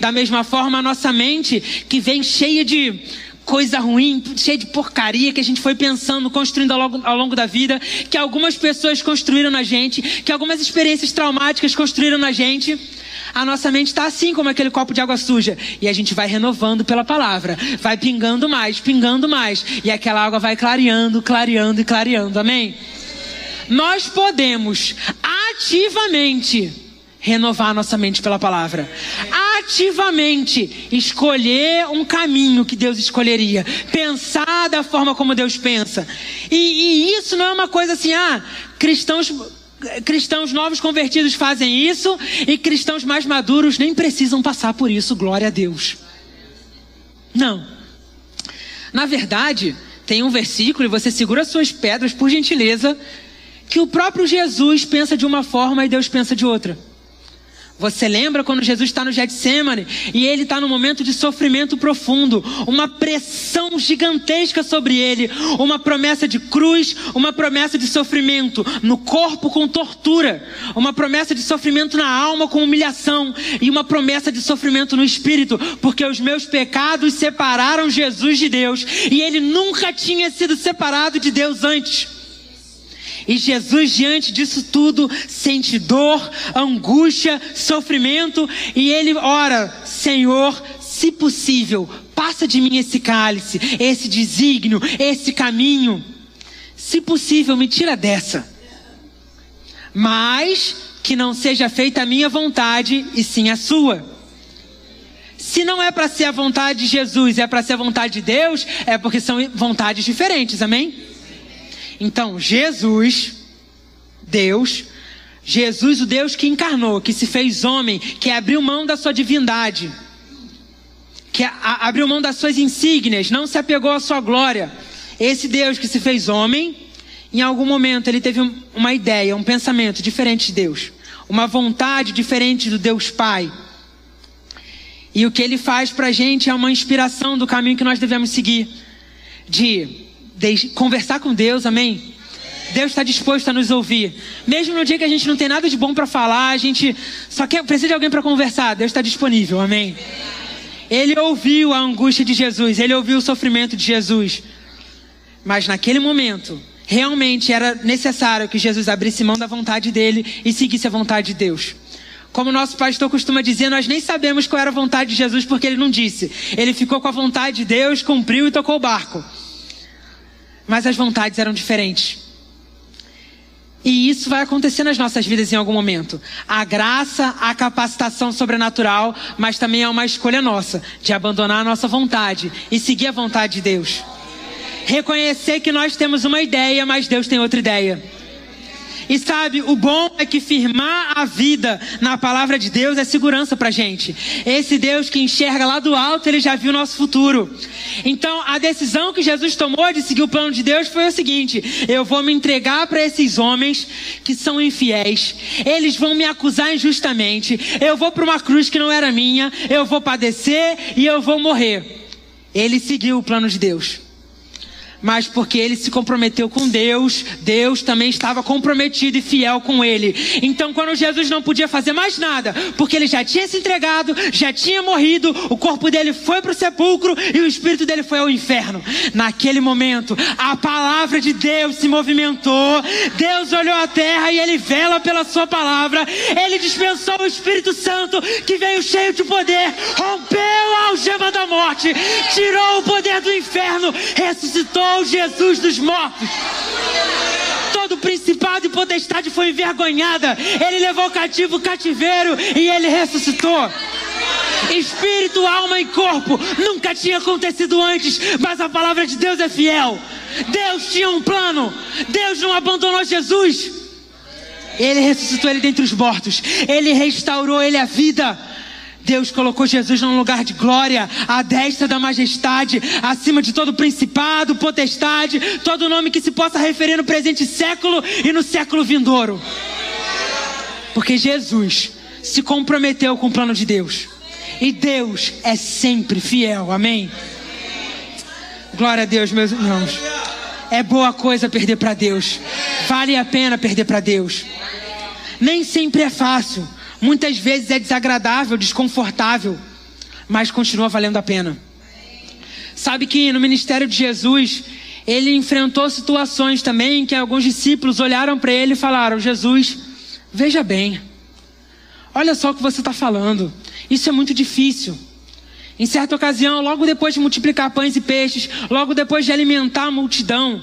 Da mesma forma, a nossa mente, que vem cheia de coisa ruim, cheia de porcaria que a gente foi pensando, construindo ao longo, ao longo da vida, que algumas pessoas construíram na gente, que algumas experiências traumáticas construíram na gente. A nossa mente está assim como aquele copo de água suja. E a gente vai renovando pela palavra. Vai pingando mais, pingando mais. E aquela água vai clareando, clareando e clareando. Amém? Nós podemos ativamente renovar nossa mente pela palavra. Ativamente escolher um caminho que Deus escolheria. Pensar da forma como Deus pensa. E, e isso não é uma coisa assim, ah, cristãos cristãos novos convertidos fazem isso e cristãos mais maduros nem precisam passar por isso, glória a Deus. Não. Na verdade, tem um versículo, e você segura suas pedras por gentileza, que o próprio Jesus pensa de uma forma e Deus pensa de outra. Você lembra quando Jesus está no Getsemane e ele está num momento de sofrimento profundo, uma pressão gigantesca sobre ele, uma promessa de cruz, uma promessa de sofrimento no corpo com tortura, uma promessa de sofrimento na alma com humilhação e uma promessa de sofrimento no espírito, porque os meus pecados separaram Jesus de Deus e ele nunca tinha sido separado de Deus antes. E Jesus, diante disso tudo, sente dor, angústia, sofrimento, e ele ora: Senhor, se possível, passa de mim esse cálice, esse desígnio, esse caminho. Se possível, me tira dessa. Mas que não seja feita a minha vontade, e sim a sua. Se não é para ser a vontade de Jesus, é para ser a vontade de Deus, é porque são vontades diferentes, amém? Então, Jesus, Deus, Jesus, o Deus que encarnou, que se fez homem, que abriu mão da sua divindade, que abriu mão das suas insígnias, não se apegou à sua glória. Esse Deus que se fez homem, em algum momento ele teve uma ideia, um pensamento diferente de Deus, uma vontade diferente do Deus Pai. E o que ele faz para a gente é uma inspiração do caminho que nós devemos seguir, de conversar com Deus, amém? Deus está disposto a nos ouvir. Mesmo no dia que a gente não tem nada de bom para falar, a gente só quer, precisa de alguém para conversar. Deus está disponível, amém? Ele ouviu a angústia de Jesus, ele ouviu o sofrimento de Jesus. Mas naquele momento, realmente era necessário que Jesus abrisse mão da vontade dele e seguisse a vontade de Deus. Como nosso pastor costuma dizer, nós nem sabemos qual era a vontade de Jesus porque ele não disse. Ele ficou com a vontade de Deus, cumpriu e tocou o barco. Mas as vontades eram diferentes. E isso vai acontecer nas nossas vidas em algum momento. A graça, a capacitação sobrenatural, mas também é uma escolha nossa de abandonar a nossa vontade e seguir a vontade de Deus. Reconhecer que nós temos uma ideia, mas Deus tem outra ideia. E sabe, o bom é que firmar a vida na palavra de Deus é segurança pra gente. Esse Deus que enxerga lá do alto, ele já viu o nosso futuro. Então, a decisão que Jesus tomou de seguir o plano de Deus foi o seguinte: eu vou me entregar para esses homens que são infiéis. Eles vão me acusar injustamente. Eu vou para uma cruz que não era minha, eu vou padecer e eu vou morrer. Ele seguiu o plano de Deus mas porque ele se comprometeu com Deus, Deus também estava comprometido e fiel com ele. Então, quando Jesus não podia fazer mais nada, porque ele já tinha se entregado, já tinha morrido, o corpo dele foi para o sepulcro e o espírito dele foi ao inferno. Naquele momento, a palavra de Deus se movimentou, Deus olhou a terra e ele vela pela sua palavra, ele dispensou o Espírito Santo que veio cheio de poder, rompeu a algema da morte, tirou o poder do inferno, ressuscitou ressuscitou Jesus dos mortos. Todo principado e potestade foi envergonhada. Ele levou cativo o cativeiro e ele ressuscitou. Espírito, alma e corpo nunca tinha acontecido antes, mas a palavra de Deus é fiel. Deus tinha um plano. Deus não abandonou Jesus. Ele ressuscitou ele dentre os mortos. Ele restaurou ele a vida. Deus colocou Jesus num lugar de glória, à destra da majestade, acima de todo principado, potestade, todo nome que se possa referir no presente século e no século vindouro. Porque Jesus se comprometeu com o plano de Deus. E Deus é sempre fiel. Amém? Glória a Deus, meus irmãos. É boa coisa perder para Deus. Vale a pena perder para Deus. Nem sempre é fácil. Muitas vezes é desagradável, desconfortável, mas continua valendo a pena. Sabe que no ministério de Jesus, ele enfrentou situações também que alguns discípulos olharam para ele e falaram: Jesus, veja bem, olha só o que você está falando, isso é muito difícil. Em certa ocasião, logo depois de multiplicar pães e peixes, logo depois de alimentar a multidão,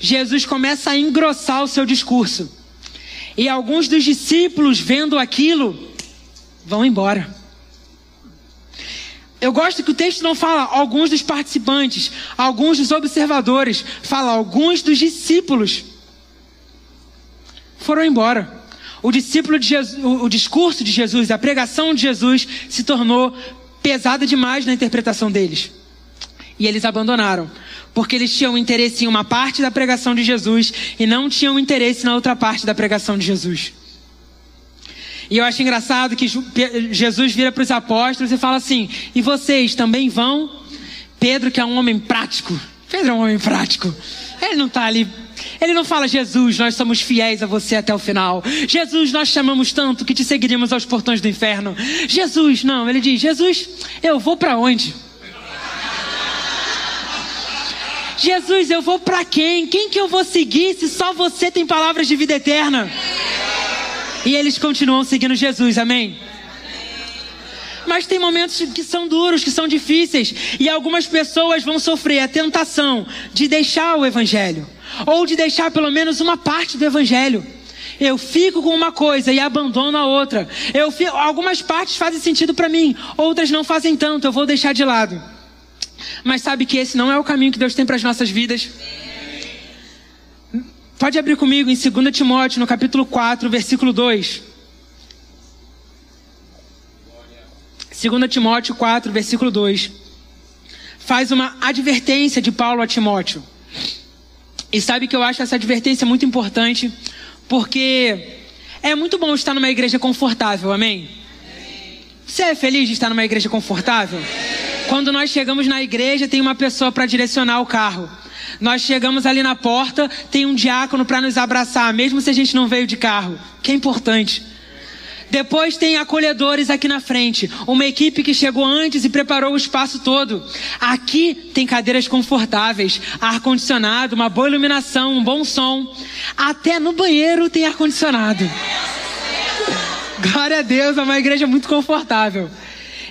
Jesus começa a engrossar o seu discurso. E alguns dos discípulos, vendo aquilo, vão embora. Eu gosto que o texto não fala alguns dos participantes, alguns dos observadores, fala alguns dos discípulos. Foram embora. O discípulo de Jesus, o discurso de Jesus, a pregação de Jesus se tornou pesada demais na interpretação deles. E eles abandonaram porque eles tinham interesse em uma parte da pregação de Jesus e não tinham interesse na outra parte da pregação de Jesus. E eu acho engraçado que Jesus vira para os apóstolos e fala assim: E vocês também vão? Pedro, que é um homem prático, Pedro é um homem prático. Ele não está ali. Ele não fala, Jesus, nós somos fiéis a você até o final. Jesus, nós chamamos tanto que te seguiríamos aos portões do inferno. Jesus, não, ele diz: Jesus, eu vou para onde? Jesus, eu vou para quem? Quem que eu vou seguir se só você tem palavras de vida eterna? E eles continuam seguindo Jesus, amém? Mas tem momentos que são duros, que são difíceis, e algumas pessoas vão sofrer a tentação de deixar o Evangelho, ou de deixar pelo menos uma parte do Evangelho. Eu fico com uma coisa e abandono a outra. Eu fico, algumas partes fazem sentido para mim, outras não fazem tanto, eu vou deixar de lado. Mas sabe que esse não é o caminho que Deus tem para as nossas vidas? Pode abrir comigo em 2 Timóteo, no capítulo 4, versículo 2. 2 Timóteo 4, versículo 2. Faz uma advertência de Paulo a Timóteo. E sabe que eu acho essa advertência muito importante, porque é muito bom estar numa igreja confortável, amém? Você é feliz de estar numa igreja confortável? Quando nós chegamos na igreja, tem uma pessoa para direcionar o carro. Nós chegamos ali na porta, tem um diácono para nos abraçar, mesmo se a gente não veio de carro, que é importante. Depois tem acolhedores aqui na frente, uma equipe que chegou antes e preparou o espaço todo. Aqui tem cadeiras confortáveis, ar condicionado, uma boa iluminação, um bom som. Até no banheiro tem ar condicionado. Glória a Deus, é uma igreja muito confortável.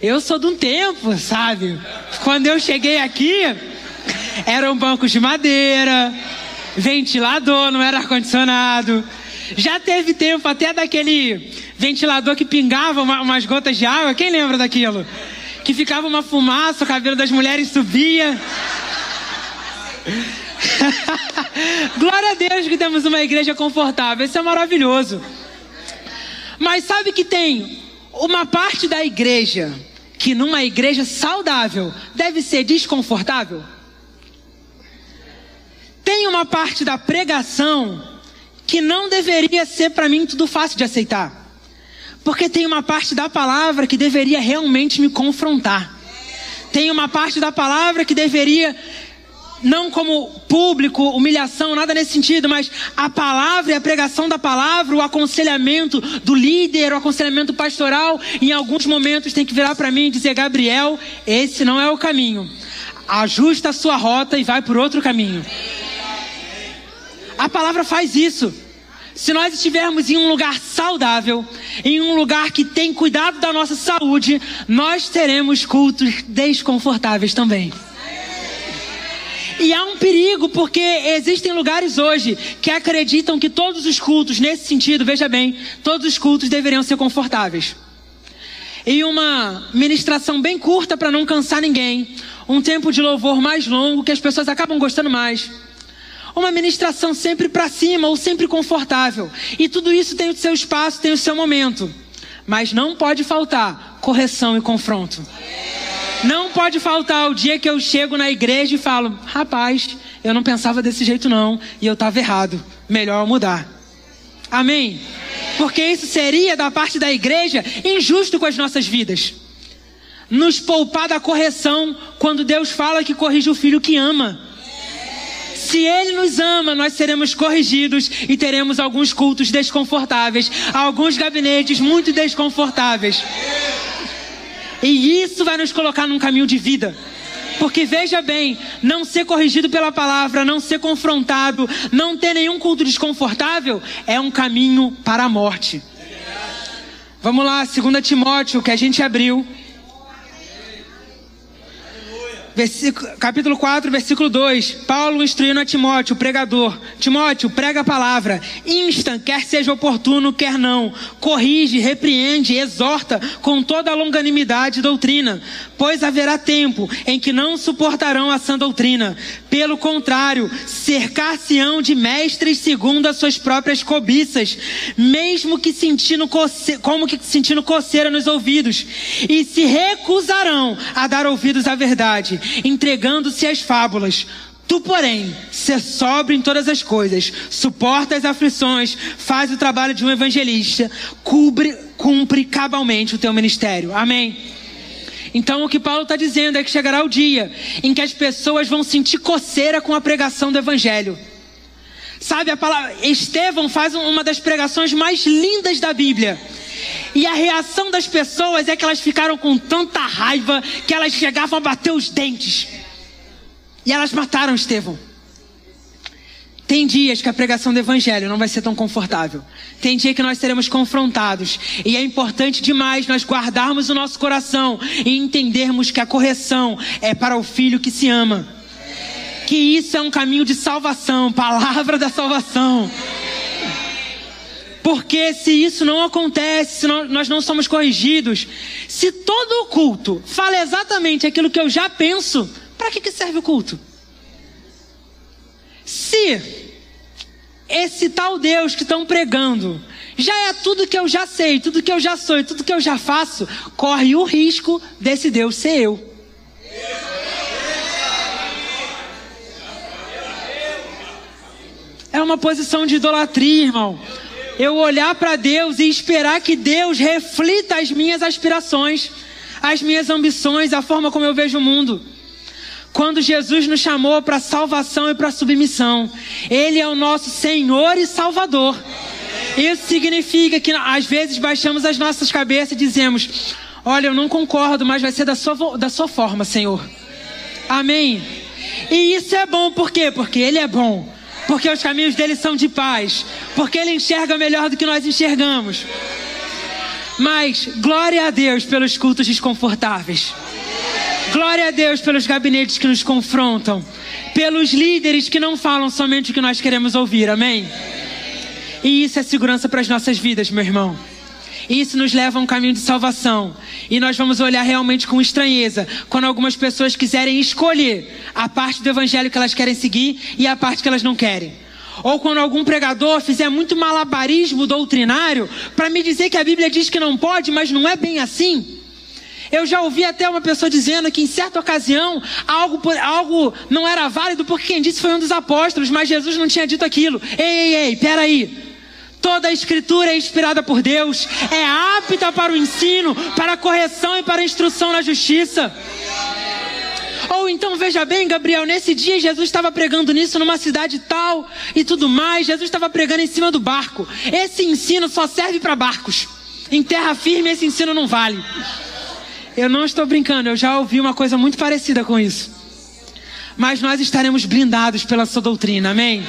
Eu sou de um tempo, sabe? Quando eu cheguei aqui, eram bancos de madeira, ventilador, não era ar-condicionado. Já teve tempo até daquele ventilador que pingava uma, umas gotas de água. Quem lembra daquilo? Que ficava uma fumaça, o cabelo das mulheres subia. Glória a Deus que temos uma igreja confortável. Isso é maravilhoso. Mas sabe que tem uma parte da igreja que numa igreja saudável deve ser desconfortável? Tem uma parte da pregação que não deveria ser para mim tudo fácil de aceitar. Porque tem uma parte da palavra que deveria realmente me confrontar. Tem uma parte da palavra que deveria não como público, humilhação, nada nesse sentido, mas a palavra e a pregação da palavra, o aconselhamento do líder, o aconselhamento pastoral, em alguns momentos tem que virar para mim e dizer: Gabriel, esse não é o caminho. Ajusta a sua rota e vai por outro caminho. A palavra faz isso. Se nós estivermos em um lugar saudável, em um lugar que tem cuidado da nossa saúde, nós teremos cultos desconfortáveis também. E há um perigo, porque existem lugares hoje que acreditam que todos os cultos, nesse sentido, veja bem, todos os cultos deveriam ser confortáveis. E uma ministração bem curta para não cansar ninguém, um tempo de louvor mais longo que as pessoas acabam gostando mais. Uma ministração sempre para cima ou sempre confortável. E tudo isso tem o seu espaço, tem o seu momento. Mas não pode faltar correção e confronto. Não pode faltar o dia que eu chego na igreja e falo: rapaz, eu não pensava desse jeito não, e eu estava errado, melhor mudar. Amém? Porque isso seria, da parte da igreja, injusto com as nossas vidas. Nos poupar da correção quando Deus fala que corrige o filho que ama. Se Ele nos ama, nós seremos corrigidos e teremos alguns cultos desconfortáveis, alguns gabinetes muito desconfortáveis. E isso vai nos colocar num caminho de vida. Porque veja bem, não ser corrigido pela palavra, não ser confrontado, não ter nenhum culto desconfortável, é um caminho para a morte. Vamos lá, 2 Timóteo, que a gente abriu. Versículo, capítulo 4, versículo 2. Paulo instruindo a Timóteo, pregador. Timóteo, prega a palavra. Insta, quer seja oportuno, quer não. Corrige, repreende, exorta com toda a longanimidade e doutrina. Pois haverá tempo em que não suportarão a sã doutrina. Pelo contrário, cercar-se-ão de mestres segundo as suas próprias cobiças, mesmo que sentindo como que sentindo coceira nos ouvidos, e se recusarão a dar ouvidos à verdade entregando-se às fábulas. Tu, porém, ser sóbrio em todas as coisas, suporta as aflições, faz o trabalho de um evangelista, cumpre, cumpre cabalmente o teu ministério. Amém. Então, o que Paulo está dizendo é que chegará o dia em que as pessoas vão sentir coceira com a pregação do evangelho. Sabe, a palavra Estevão faz uma das pregações mais lindas da Bíblia. E a reação das pessoas é que elas ficaram com tanta raiva que elas chegavam a bater os dentes. E elas mataram Estevão. Tem dias que a pregação do evangelho não vai ser tão confortável. Tem dia que nós seremos confrontados. E é importante demais nós guardarmos o nosso coração e entendermos que a correção é para o filho que se ama. Que isso é um caminho de salvação, palavra da salvação. Porque se isso não acontece, se nós não somos corrigidos, se todo o culto fala exatamente aquilo que eu já penso, para que, que serve o culto? Se esse tal Deus que estão pregando já é tudo que eu já sei, tudo que eu já sou e tudo que eu já faço, corre o risco desse Deus ser eu. É uma posição de idolatria, irmão eu olhar para Deus e esperar que Deus reflita as minhas aspirações, as minhas ambições, a forma como eu vejo o mundo. quando Jesus nos chamou para salvação e para submissão. Ele é o nosso Senhor e Salvador. Isso significa que às vezes baixamos as nossas cabeças e dizemos: Olha, eu não concordo, mas vai ser da sua, da sua forma, Senhor. Amém. E isso é bom, por quê? Porque Ele é bom. Porque os caminhos dele são de paz. Porque Ele enxerga melhor do que nós enxergamos. Mas glória a Deus pelos cultos desconfortáveis. Glória a Deus pelos gabinetes que nos confrontam. Pelos líderes que não falam somente o que nós queremos ouvir. Amém? E isso é segurança para as nossas vidas, meu irmão. Isso nos leva a um caminho de salvação. E nós vamos olhar realmente com estranheza quando algumas pessoas quiserem escolher a parte do evangelho que elas querem seguir e a parte que elas não querem. Ou quando algum pregador fizer muito malabarismo doutrinário para me dizer que a Bíblia diz que não pode, mas não é bem assim. Eu já ouvi até uma pessoa dizendo que em certa ocasião algo, algo não era válido porque quem disse foi um dos apóstolos, mas Jesus não tinha dito aquilo. Ei, ei, ei, peraí. Toda a escritura é inspirada por Deus, é apta para o ensino, para a correção e para a instrução na justiça. Ou então veja bem, Gabriel, nesse dia Jesus estava pregando nisso numa cidade tal e tudo mais. Jesus estava pregando em cima do barco. Esse ensino só serve para barcos. Em terra firme esse ensino não vale. Eu não estou brincando, eu já ouvi uma coisa muito parecida com isso. Mas nós estaremos blindados pela sua doutrina, amém?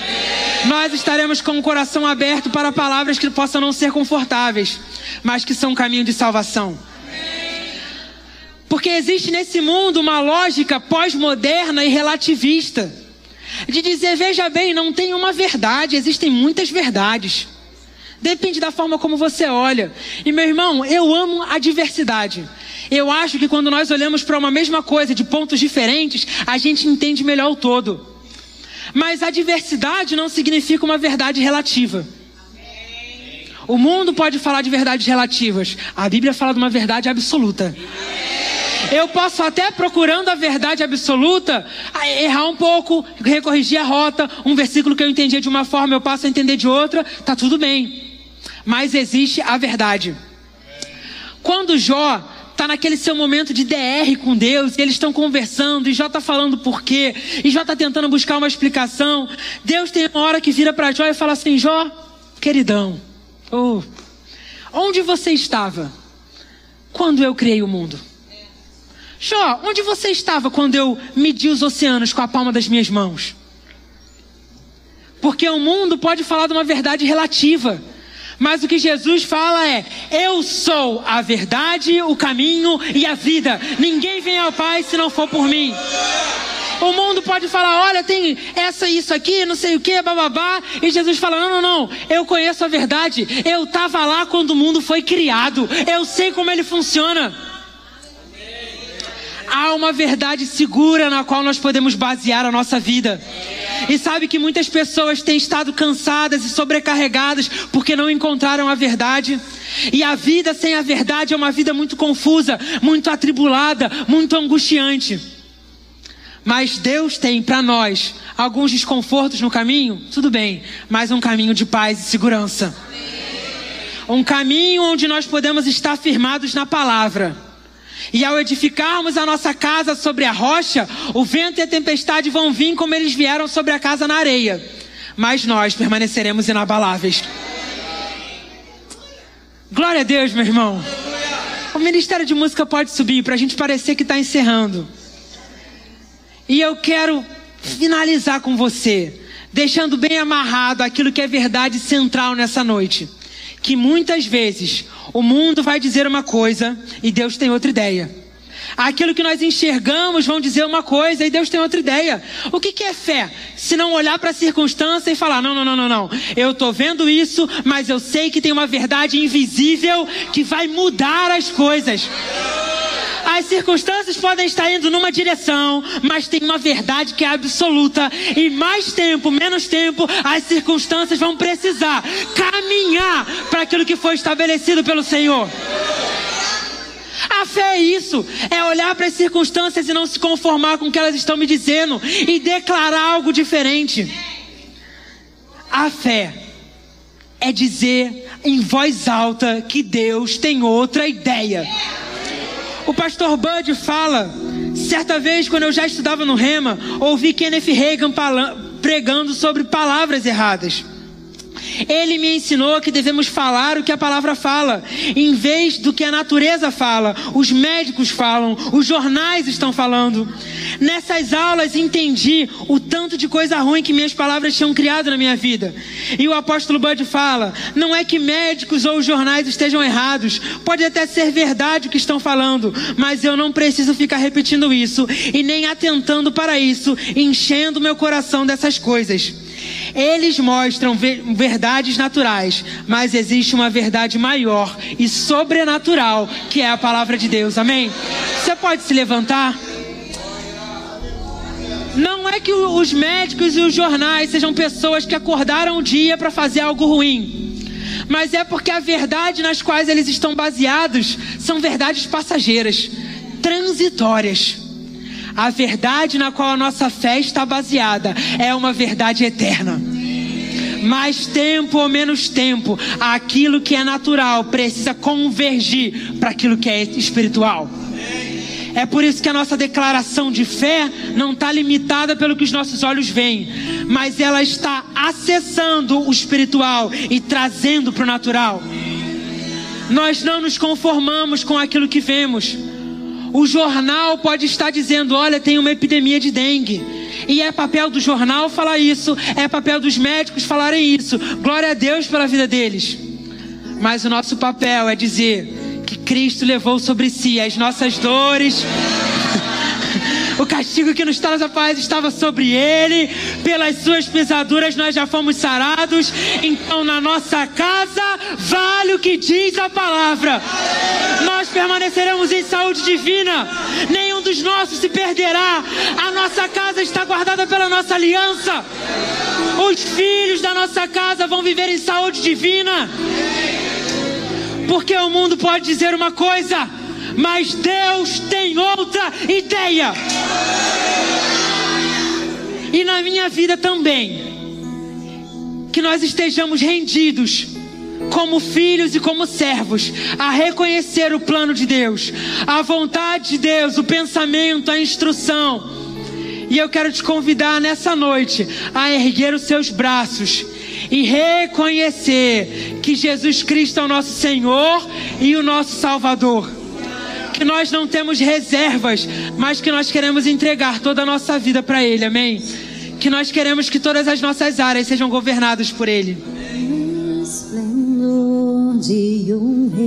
Nós estaremos com o coração aberto para palavras que possam não ser confortáveis, mas que são caminho de salvação. Porque existe nesse mundo uma lógica pós-moderna e relativista. De dizer, veja bem, não tem uma verdade, existem muitas verdades. Depende da forma como você olha. E meu irmão, eu amo a diversidade. Eu acho que quando nós olhamos para uma mesma coisa de pontos diferentes, a gente entende melhor o todo. Mas a diversidade não significa uma verdade relativa. O mundo pode falar de verdades relativas. A Bíblia fala de uma verdade absoluta. Eu posso até procurando a verdade absoluta errar um pouco, recorrigir a rota, um versículo que eu entendia de uma forma eu passo a entender de outra, tá tudo bem. Mas existe a verdade. Quando Jó está naquele seu momento de DR com Deus, e eles estão conversando, e Jó está falando por quê, e Jó está tentando buscar uma explicação. Deus tem uma hora que vira para Jó e fala assim: Jó, queridão, oh, onde você estava quando eu criei o mundo? Jó, onde você estava quando eu medi os oceanos com a palma das minhas mãos? Porque o mundo pode falar de uma verdade relativa. Mas o que Jesus fala é: Eu sou a verdade, o caminho e a vida. Ninguém vem ao Pai se não for por mim. O mundo pode falar: olha, tem essa, isso aqui, não sei o que, bababá. E Jesus fala: não, não, não, eu conheço a verdade. Eu estava lá quando o mundo foi criado. Eu sei como ele funciona. Há uma verdade segura na qual nós podemos basear a nossa vida. E sabe que muitas pessoas têm estado cansadas e sobrecarregadas porque não encontraram a verdade. E a vida sem a verdade é uma vida muito confusa, muito atribulada, muito angustiante. Mas Deus tem para nós alguns desconfortos no caminho, tudo bem, mas um caminho de paz e segurança. Um caminho onde nós podemos estar firmados na palavra e ao edificarmos a nossa casa sobre a rocha, o vento e a tempestade vão vir como eles vieram sobre a casa na areia. Mas nós permaneceremos inabaláveis. Glória a Deus, meu irmão. O Ministério de Música pode subir para a gente parecer que está encerrando. E eu quero finalizar com você, deixando bem amarrado aquilo que é verdade central nessa noite que muitas vezes o mundo vai dizer uma coisa e Deus tem outra ideia. Aquilo que nós enxergamos vão dizer uma coisa e Deus tem outra ideia. O que, que é fé? Se não olhar para a circunstância e falar: não, não, não, não, não. Eu estou vendo isso, mas eu sei que tem uma verdade invisível que vai mudar as coisas. As circunstâncias podem estar indo numa direção, mas tem uma verdade que é absoluta. E mais tempo, menos tempo, as circunstâncias vão precisar caminhar para aquilo que foi estabelecido pelo Senhor. A fé é isso, é olhar para as circunstâncias e não se conformar com o que elas estão me dizendo e declarar algo diferente. A fé é dizer em voz alta que Deus tem outra ideia. O pastor Bud fala: Certa vez, quando eu já estudava no Rema, ouvi Kenneth Reagan pregando sobre palavras erradas. Ele me ensinou que devemos falar o que a palavra fala, em vez do que a natureza fala, os médicos falam, os jornais estão falando. Nessas aulas entendi o tanto de coisa ruim que minhas palavras tinham criado na minha vida. E o apóstolo Bud fala: não é que médicos ou jornais estejam errados, pode até ser verdade o que estão falando, mas eu não preciso ficar repetindo isso e nem atentando para isso, enchendo meu coração dessas coisas. Eles mostram verdades naturais, mas existe uma verdade maior e sobrenatural, que é a palavra de Deus. Amém? Você pode se levantar? Não é que os médicos e os jornais sejam pessoas que acordaram o dia para fazer algo ruim, mas é porque a verdade nas quais eles estão baseados são verdades passageiras, transitórias. A verdade na qual a nossa fé está baseada é uma verdade eterna. Mais tempo ou menos tempo, aquilo que é natural precisa convergir para aquilo que é espiritual. É por isso que a nossa declaração de fé não está limitada pelo que os nossos olhos veem, mas ela está acessando o espiritual e trazendo para o natural. Nós não nos conformamos com aquilo que vemos. O jornal pode estar dizendo: olha, tem uma epidemia de dengue. E é papel do jornal falar isso, é papel dos médicos falarem isso. Glória a Deus pela vida deles. Mas o nosso papel é dizer que Cristo levou sobre si as nossas dores. O castigo que nos traz a paz estava sobre ele. Pelas suas pisaduras nós já fomos sarados. Então na nossa casa vale o que diz a palavra. Nós permaneceremos em saúde divina. Nenhum dos nossos se perderá. A nossa casa está guardada pela nossa aliança. Os filhos da nossa casa vão viver em saúde divina. Porque o mundo pode dizer uma coisa mas Deus tem outra ideia. E na minha vida também. Que nós estejamos rendidos como filhos e como servos, a reconhecer o plano de Deus, a vontade de Deus, o pensamento, a instrução. E eu quero te convidar nessa noite a erguer os seus braços e reconhecer que Jesus Cristo é o nosso Senhor e o nosso Salvador que nós não temos reservas, mas que nós queremos entregar toda a nossa vida para Ele, amém? Que nós queremos que todas as nossas áreas sejam governadas por Ele. de um rei,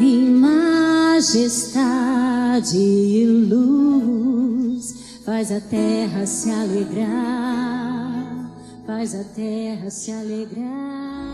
em majestade e luz, faz a terra se alegrar, faz a terra se alegrar.